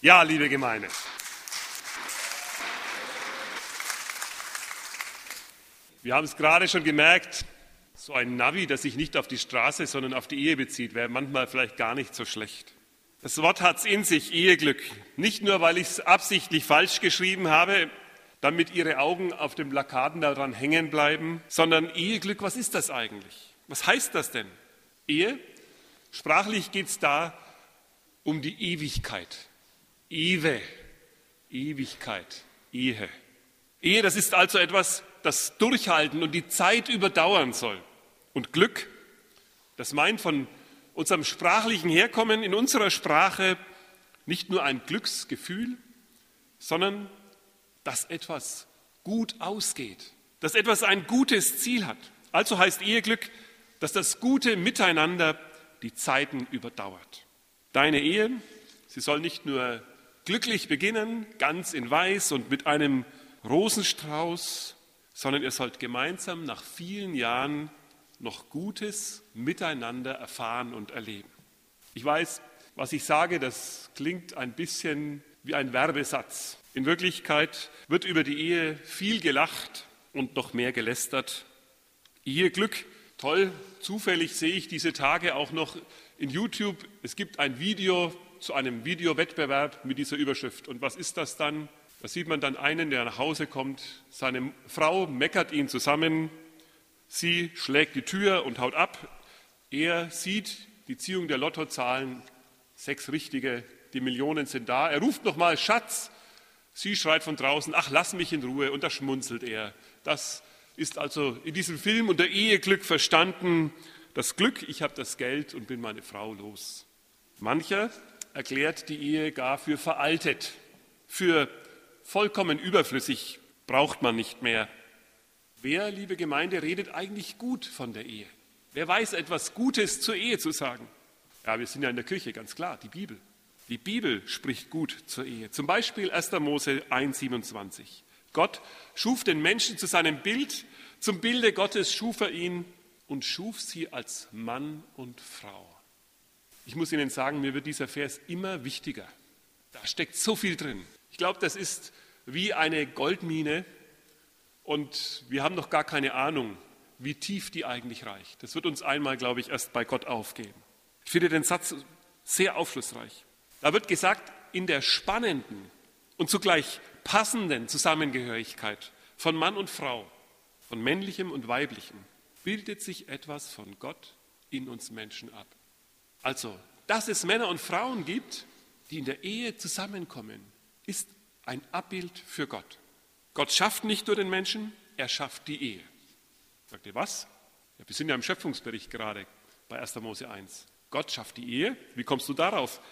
Ja, liebe Gemeinde. Wir haben es gerade schon gemerkt, so ein Navi, das sich nicht auf die Straße, sondern auf die Ehe bezieht, wäre manchmal vielleicht gar nicht so schlecht. Das Wort hat es in sich, Eheglück. Nicht nur, weil ich es absichtlich falsch geschrieben habe, damit Ihre Augen auf dem Plakaten daran hängen bleiben, sondern Eheglück, was ist das eigentlich? Was heißt das denn? Ehe, sprachlich geht es da um die Ewigkeit. Ewe, Ewigkeit, Ehe. Ehe, das ist also etwas, das durchhalten und die Zeit überdauern soll. Und Glück, das meint von unserem sprachlichen Herkommen in unserer Sprache nicht nur ein Glücksgefühl, sondern dass etwas gut ausgeht, dass etwas ein gutes Ziel hat. Also heißt Eheglück, dass das gute Miteinander die Zeiten überdauert. Deine Ehe, sie soll nicht nur glücklich beginnen, ganz in Weiß und mit einem Rosenstrauß, sondern ihr sollt gemeinsam nach vielen Jahren noch Gutes miteinander erfahren und erleben. Ich weiß, was ich sage, das klingt ein bisschen wie ein Werbesatz. In Wirklichkeit wird über die Ehe viel gelacht und noch mehr gelästert. Eheglück, toll, zufällig sehe ich diese Tage auch noch in YouTube, es gibt ein Video zu einem Videowettbewerb mit dieser Überschrift. Und was ist das dann? Da sieht man dann einen, der nach Hause kommt, seine Frau meckert ihn zusammen, sie schlägt die Tür und haut ab. Er sieht die Ziehung der Lottozahlen, sechs richtige, die Millionen sind da. Er ruft nochmal Schatz. Sie schreit von draußen, ach, lass mich in Ruhe. Und da schmunzelt er. Das ist also in diesem Film unter Eheglück verstanden. Das Glück, ich habe das Geld und bin meine Frau los. Mancher erklärt die Ehe gar für veraltet, für vollkommen überflüssig, braucht man nicht mehr. Wer, liebe Gemeinde, redet eigentlich gut von der Ehe? Wer weiß etwas Gutes zur Ehe zu sagen? Ja, wir sind ja in der Kirche, ganz klar, die Bibel. Die Bibel spricht gut zur Ehe. Zum Beispiel 1. Mose 1,27. Gott schuf den Menschen zu seinem Bild, zum Bilde Gottes schuf er ihn und schuf sie als Mann und Frau. Ich muss Ihnen sagen, mir wird dieser Vers immer wichtiger. Da steckt so viel drin. Ich glaube, das ist wie eine Goldmine und wir haben noch gar keine Ahnung, wie tief die eigentlich reicht. Das wird uns einmal, glaube ich, erst bei Gott aufgehen. Ich finde den Satz sehr aufschlussreich. Da wird gesagt, in der spannenden und zugleich passenden Zusammengehörigkeit von Mann und Frau, von männlichem und weiblichem, bildet sich etwas von Gott in uns Menschen ab. Also, dass es Männer und Frauen gibt, die in der Ehe zusammenkommen, ist ein Abbild für Gott. Gott schafft nicht nur den Menschen, er schafft die Ehe. Sagt ihr was? Ja, wir sind ja im Schöpfungsbericht gerade bei 1. Mose 1. Gott schafft die Ehe. Wie kommst du darauf?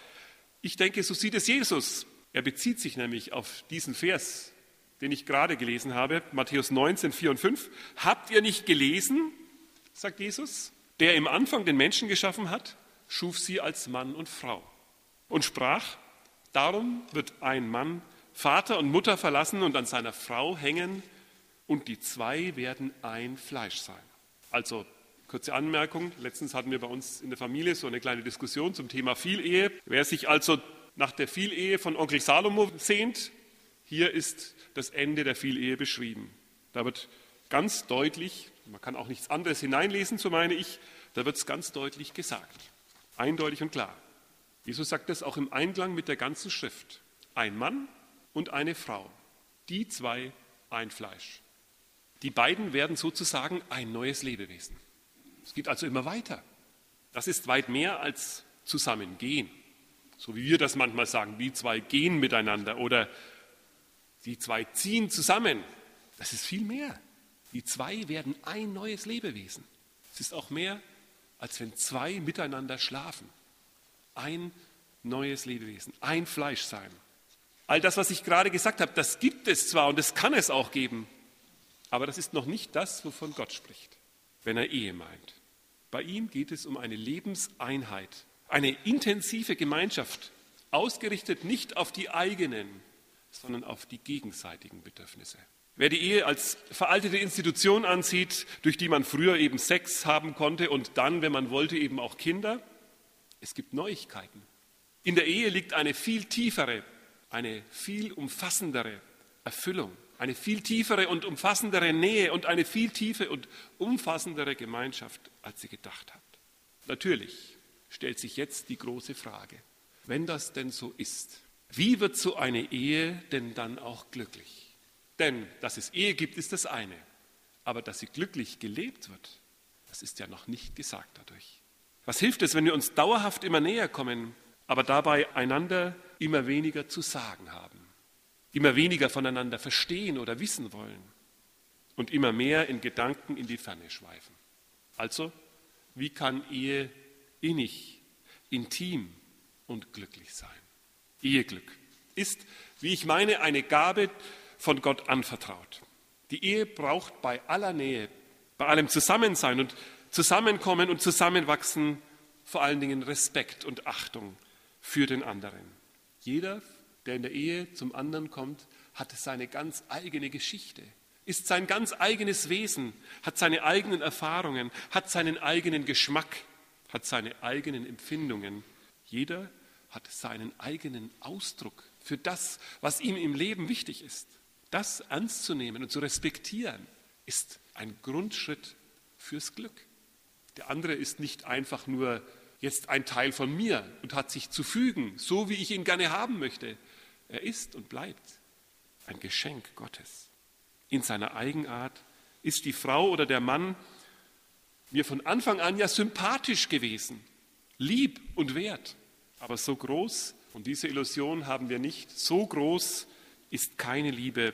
Ich denke, so sieht es Jesus. Er bezieht sich nämlich auf diesen Vers, den ich gerade gelesen habe, Matthäus 19, 4 und 5. Habt ihr nicht gelesen, sagt Jesus, der im Anfang den Menschen geschaffen hat, schuf sie als Mann und Frau und sprach, darum wird ein Mann Vater und Mutter verlassen und an seiner Frau hängen und die zwei werden ein Fleisch sein. Also kurze Anmerkung, letztens hatten wir bei uns in der Familie so eine kleine Diskussion zum Thema Vielehe. Wer sich also nach der Vielehe von Onkel Salomo sehnt, hier ist das Ende der Vielehe beschrieben. Da wird ganz deutlich, man kann auch nichts anderes hineinlesen, so meine ich, da wird es ganz deutlich gesagt. Eindeutig und klar. Jesus sagt das auch im Einklang mit der ganzen Schrift. Ein Mann und eine Frau, die zwei ein Fleisch. Die beiden werden sozusagen ein neues Lebewesen. Es geht also immer weiter. Das ist weit mehr als zusammengehen. So wie wir das manchmal sagen, die zwei gehen miteinander oder die zwei ziehen zusammen. Das ist viel mehr. Die zwei werden ein neues Lebewesen. Es ist auch mehr, als wenn zwei miteinander schlafen ein neues Lebewesen, ein Fleisch sein. All das, was ich gerade gesagt habe, das gibt es zwar und das kann es auch geben, aber das ist noch nicht das, wovon Gott spricht, wenn er Ehe meint. Bei ihm geht es um eine Lebenseinheit, eine intensive Gemeinschaft, ausgerichtet nicht auf die eigenen, sondern auf die gegenseitigen Bedürfnisse. Wer die Ehe als veraltete Institution ansieht, durch die man früher eben Sex haben konnte und dann, wenn man wollte, eben auch Kinder, es gibt Neuigkeiten. In der Ehe liegt eine viel tiefere, eine viel umfassendere Erfüllung, eine viel tiefere und umfassendere Nähe und eine viel tiefe und umfassendere Gemeinschaft, als sie gedacht hat. Natürlich stellt sich jetzt die große Frage, wenn das denn so ist, wie wird so eine Ehe denn dann auch glücklich? Denn dass es Ehe gibt, ist das eine. Aber dass sie glücklich gelebt wird, das ist ja noch nicht gesagt dadurch. Was hilft es, wenn wir uns dauerhaft immer näher kommen, aber dabei einander immer weniger zu sagen haben, immer weniger voneinander verstehen oder wissen wollen und immer mehr in Gedanken in die Ferne schweifen? Also, wie kann Ehe innig, intim und glücklich sein? Eheglück ist, wie ich meine, eine Gabe von Gott anvertraut. Die Ehe braucht bei aller Nähe, bei allem Zusammensein und Zusammenkommen und Zusammenwachsen vor allen Dingen Respekt und Achtung für den anderen. Jeder, der in der Ehe zum anderen kommt, hat seine ganz eigene Geschichte, ist sein ganz eigenes Wesen, hat seine eigenen Erfahrungen, hat seinen eigenen Geschmack, hat seine eigenen Empfindungen. Jeder hat seinen eigenen Ausdruck für das, was ihm im Leben wichtig ist. Das ernst zu nehmen und zu respektieren, ist ein Grundschritt fürs Glück. Der andere ist nicht einfach nur jetzt ein Teil von mir und hat sich zu fügen, so wie ich ihn gerne haben möchte. Er ist und bleibt ein Geschenk Gottes. In seiner Eigenart ist die Frau oder der Mann mir von Anfang an ja sympathisch gewesen, lieb und wert. Aber so groß, und diese Illusion haben wir nicht, so groß ist keine Liebe,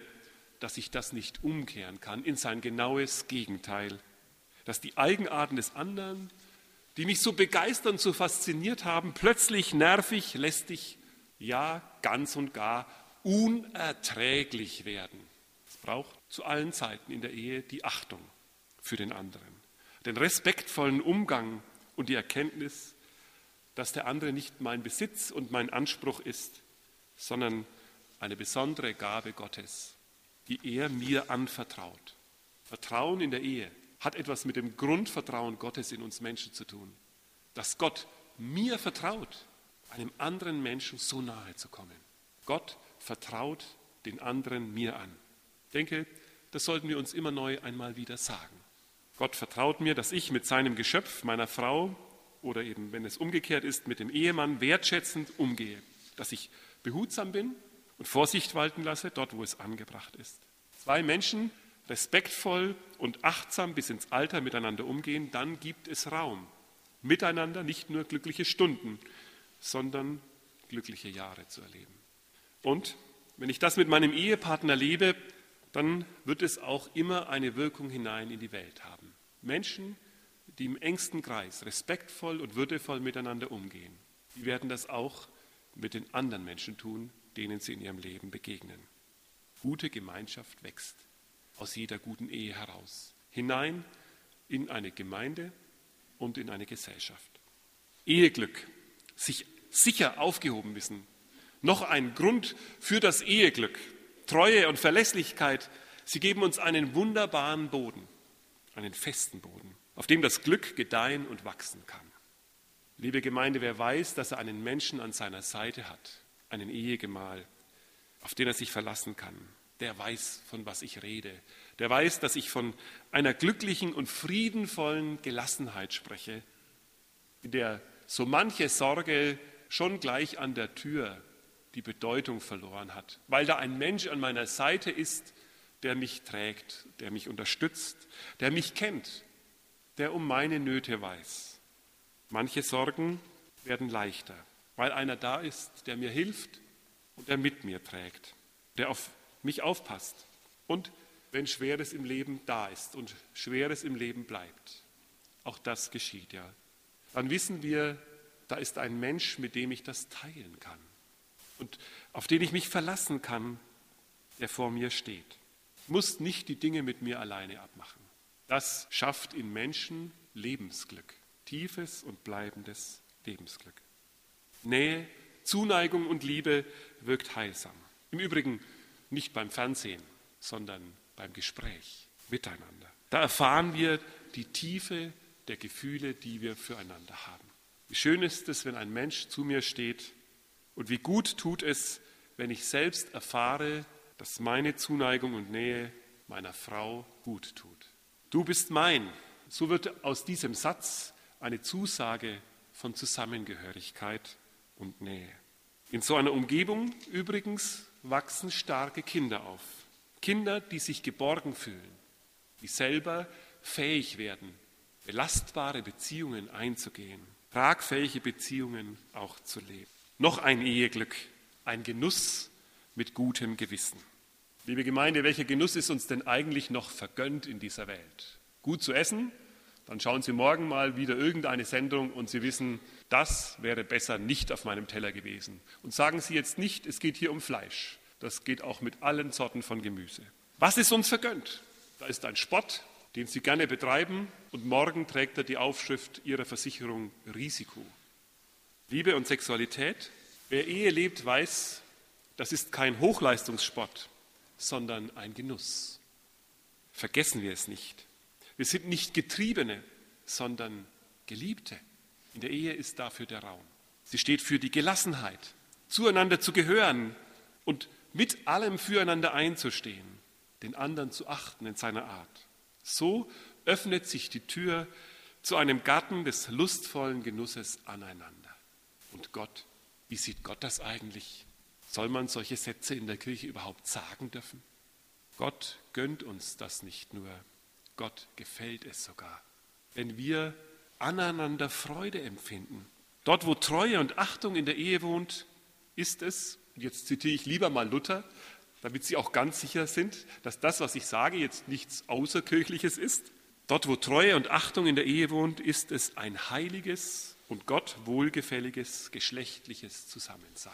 dass ich das nicht umkehren kann in sein genaues Gegenteil. Dass die Eigenarten des anderen, die mich so begeistern, so fasziniert haben, plötzlich nervig, lästig, ja ganz und gar unerträglich werden. Es braucht zu allen Zeiten in der Ehe die Achtung für den anderen, den respektvollen Umgang und die Erkenntnis, dass der andere nicht mein Besitz und mein Anspruch ist, sondern eine besondere Gabe Gottes, die er mir anvertraut. Vertrauen in der Ehe hat etwas mit dem Grundvertrauen Gottes in uns Menschen zu tun. Dass Gott mir vertraut, einem anderen Menschen so nahe zu kommen. Gott vertraut den anderen mir an. Ich denke, das sollten wir uns immer neu einmal wieder sagen. Gott vertraut mir, dass ich mit seinem Geschöpf, meiner Frau oder eben, wenn es umgekehrt ist, mit dem Ehemann wertschätzend umgehe. Dass ich behutsam bin und Vorsicht walten lasse, dort wo es angebracht ist. Zwei Menschen respektvoll und achtsam bis ins Alter miteinander umgehen, dann gibt es Raum. Miteinander nicht nur glückliche Stunden, sondern glückliche Jahre zu erleben. Und wenn ich das mit meinem Ehepartner lebe, dann wird es auch immer eine Wirkung hinein in die Welt haben. Menschen, die im engsten Kreis respektvoll und würdevoll miteinander umgehen, die werden das auch mit den anderen Menschen tun, denen sie in ihrem Leben begegnen. Gute Gemeinschaft wächst aus jeder guten Ehe heraus, hinein in eine Gemeinde und in eine Gesellschaft. Eheglück, sich sicher aufgehoben wissen, noch ein Grund für das Eheglück, Treue und Verlässlichkeit, sie geben uns einen wunderbaren Boden, einen festen Boden, auf dem das Glück gedeihen und wachsen kann. Liebe Gemeinde, wer weiß, dass er einen Menschen an seiner Seite hat, einen Ehegemahl, auf den er sich verlassen kann. Der weiß, von was ich rede. Der weiß, dass ich von einer glücklichen und friedenvollen Gelassenheit spreche, in der so manche Sorge schon gleich an der Tür die Bedeutung verloren hat, weil da ein Mensch an meiner Seite ist, der mich trägt, der mich unterstützt, der mich kennt, der um meine Nöte weiß. Manche Sorgen werden leichter weil einer da ist, der mir hilft und der mit mir trägt, der auf mich aufpasst. Und wenn Schweres im Leben da ist und Schweres im Leben bleibt, auch das geschieht ja, dann wissen wir, da ist ein Mensch, mit dem ich das teilen kann und auf den ich mich verlassen kann, der vor mir steht. Ich muss nicht die Dinge mit mir alleine abmachen. Das schafft in Menschen Lebensglück, tiefes und bleibendes Lebensglück. Nähe, Zuneigung und Liebe wirkt heilsam. Im Übrigen nicht beim Fernsehen, sondern beim Gespräch miteinander. Da erfahren wir die Tiefe der Gefühle, die wir füreinander haben. Wie schön ist es, wenn ein Mensch zu mir steht und wie gut tut es, wenn ich selbst erfahre, dass meine Zuneigung und Nähe meiner Frau gut tut. Du bist mein. So wird aus diesem Satz eine Zusage von Zusammengehörigkeit und Nähe. In so einer Umgebung übrigens wachsen starke Kinder auf. Kinder, die sich geborgen fühlen, die selber fähig werden, belastbare Beziehungen einzugehen, tragfähige Beziehungen auch zu leben. Noch ein Eheglück, ein Genuss mit gutem Gewissen. Liebe Gemeinde, welcher Genuss ist uns denn eigentlich noch vergönnt in dieser Welt? Gut zu essen, dann schauen Sie morgen mal wieder irgendeine Sendung und Sie wissen, das wäre besser nicht auf meinem Teller gewesen. Und sagen Sie jetzt nicht, es geht hier um Fleisch. Das geht auch mit allen Sorten von Gemüse. Was ist uns vergönnt? Da ist ein Spott, den Sie gerne betreiben und morgen trägt er die Aufschrift Ihrer Versicherung Risiko. Liebe und Sexualität. Wer Ehe lebt, weiß, das ist kein Hochleistungssport, sondern ein Genuss. Vergessen wir es nicht. Wir sind nicht Getriebene, sondern Geliebte. In der Ehe ist dafür der Raum. Sie steht für die Gelassenheit, zueinander zu gehören und mit allem füreinander einzustehen, den anderen zu achten in seiner Art. So öffnet sich die Tür zu einem Garten des lustvollen Genusses aneinander. Und Gott, wie sieht Gott das eigentlich? Soll man solche Sätze in der Kirche überhaupt sagen dürfen? Gott gönnt uns das nicht nur, Gott gefällt es sogar, wenn wir aneinander Freude empfinden. Dort, wo Treue und Achtung in der Ehe wohnt, ist es, jetzt zitiere ich lieber mal Luther, damit Sie auch ganz sicher sind, dass das, was ich sage, jetzt nichts Außerkirchliches ist. Dort, wo Treue und Achtung in der Ehe wohnt, ist es ein heiliges und Gott wohlgefälliges geschlechtliches Zusammensein.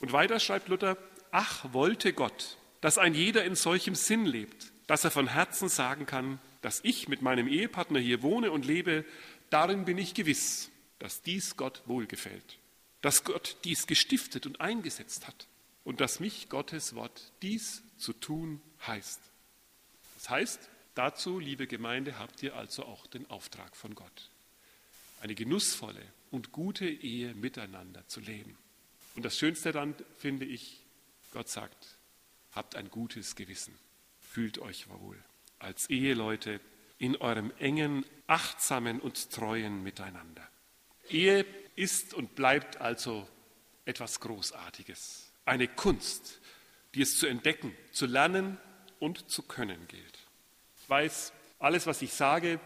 Und weiter schreibt Luther, ach wollte Gott, dass ein jeder in solchem Sinn lebt, dass er von Herzen sagen kann, dass ich mit meinem Ehepartner hier wohne und lebe, darin bin ich gewiss, dass dies Gott wohlgefällt, dass Gott dies gestiftet und eingesetzt hat und dass mich Gottes Wort dies zu tun heißt. Das heißt, dazu, liebe Gemeinde, habt ihr also auch den Auftrag von Gott, eine genussvolle und gute Ehe miteinander zu leben. Und das Schönste dann finde ich, Gott sagt, habt ein gutes Gewissen, fühlt euch wohl als Eheleute in eurem engen, achtsamen und treuen Miteinander. Ehe ist und bleibt also etwas Großartiges, eine Kunst, die es zu entdecken, zu lernen und zu können gilt. Ich weiß, alles, was ich sage,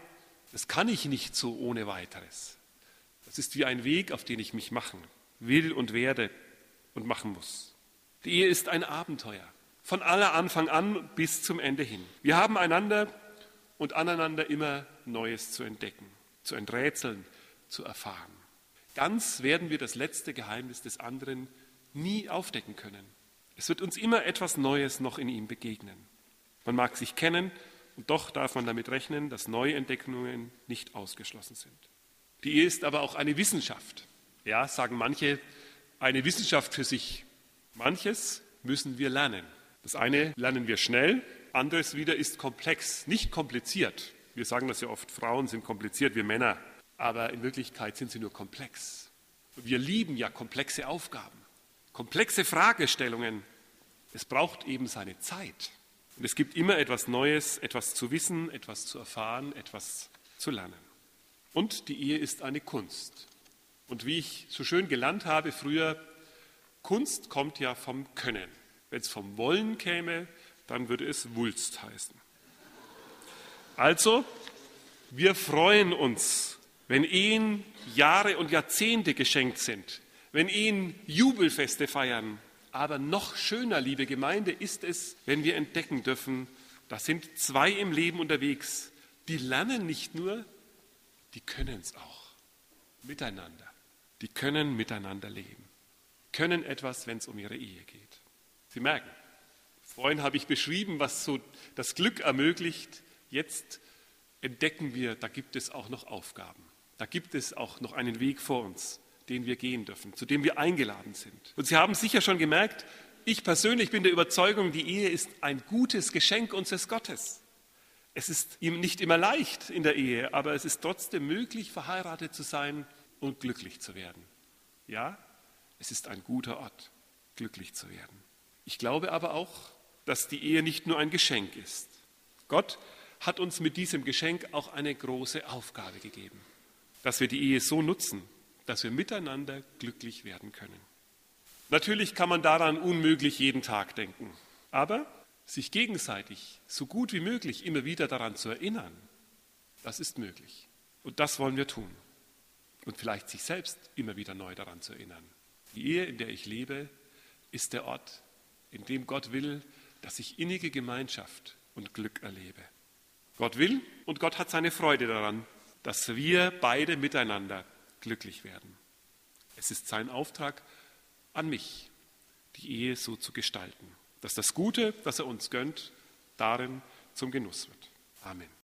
das kann ich nicht so ohne weiteres. Das ist wie ein Weg, auf den ich mich machen will und werde und machen muss. Die Ehe ist ein Abenteuer, von aller Anfang an bis zum Ende hin. Wir haben einander und aneinander immer Neues zu entdecken, zu enträtseln, zu erfahren. Ganz werden wir das letzte Geheimnis des anderen nie aufdecken können. Es wird uns immer etwas Neues noch in ihm begegnen. Man mag sich kennen und doch darf man damit rechnen, dass neue Entdeckungen nicht ausgeschlossen sind. Die Ehe ist aber auch eine Wissenschaft. Ja, sagen manche, eine Wissenschaft für sich. Manches müssen wir lernen. Das eine lernen wir schnell, anderes wieder ist komplex, nicht kompliziert. Wir sagen das ja oft, Frauen sind kompliziert, wir Männer, aber in Wirklichkeit sind sie nur komplex. Wir lieben ja komplexe Aufgaben, komplexe Fragestellungen. Es braucht eben seine Zeit. Und es gibt immer etwas Neues, etwas zu wissen, etwas zu erfahren, etwas zu lernen. Und die Ehe ist eine Kunst. Und wie ich so schön gelernt habe früher, Kunst kommt ja vom Können. Wenn es vom Wollen käme, dann würde es Wulst heißen. Also, wir freuen uns, wenn Ehen Jahre und Jahrzehnte geschenkt sind, wenn Ehen Jubelfeste feiern. Aber noch schöner, liebe Gemeinde, ist es, wenn wir entdecken dürfen, da sind zwei im Leben unterwegs, die lernen nicht nur, die können es auch miteinander die können miteinander leben, können etwas, wenn es um ihre Ehe geht. Sie merken, vorhin habe ich beschrieben, was so das Glück ermöglicht. Jetzt entdecken wir, da gibt es auch noch Aufgaben. Da gibt es auch noch einen Weg vor uns, den wir gehen dürfen, zu dem wir eingeladen sind. Und Sie haben sicher schon gemerkt, ich persönlich bin der Überzeugung, die Ehe ist ein gutes Geschenk unseres Gottes. Es ist ihm nicht immer leicht in der Ehe, aber es ist trotzdem möglich, verheiratet zu sein und glücklich zu werden. Ja, es ist ein guter Ort. glücklich zu werden. Ich glaube aber auch, dass die Ehe nicht nur ein Geschenk ist. Gott hat uns mit diesem Geschenk auch eine große Aufgabe gegeben, dass wir die Ehe so nutzen, dass wir miteinander glücklich werden können. Natürlich kann man daran unmöglich jeden Tag denken, aber sich gegenseitig so gut wie möglich immer wieder daran zu erinnern, das ist möglich. Und das wollen wir tun. Und vielleicht sich selbst immer wieder neu daran zu erinnern. Die Ehe, in der ich lebe, ist der Ort, in dem Gott will, dass ich innige Gemeinschaft und Glück erlebe. Gott will und Gott hat seine Freude daran, dass wir beide miteinander glücklich werden. Es ist sein Auftrag an mich, die Ehe so zu gestalten, dass das Gute, das er uns gönnt, darin zum Genuss wird. Amen.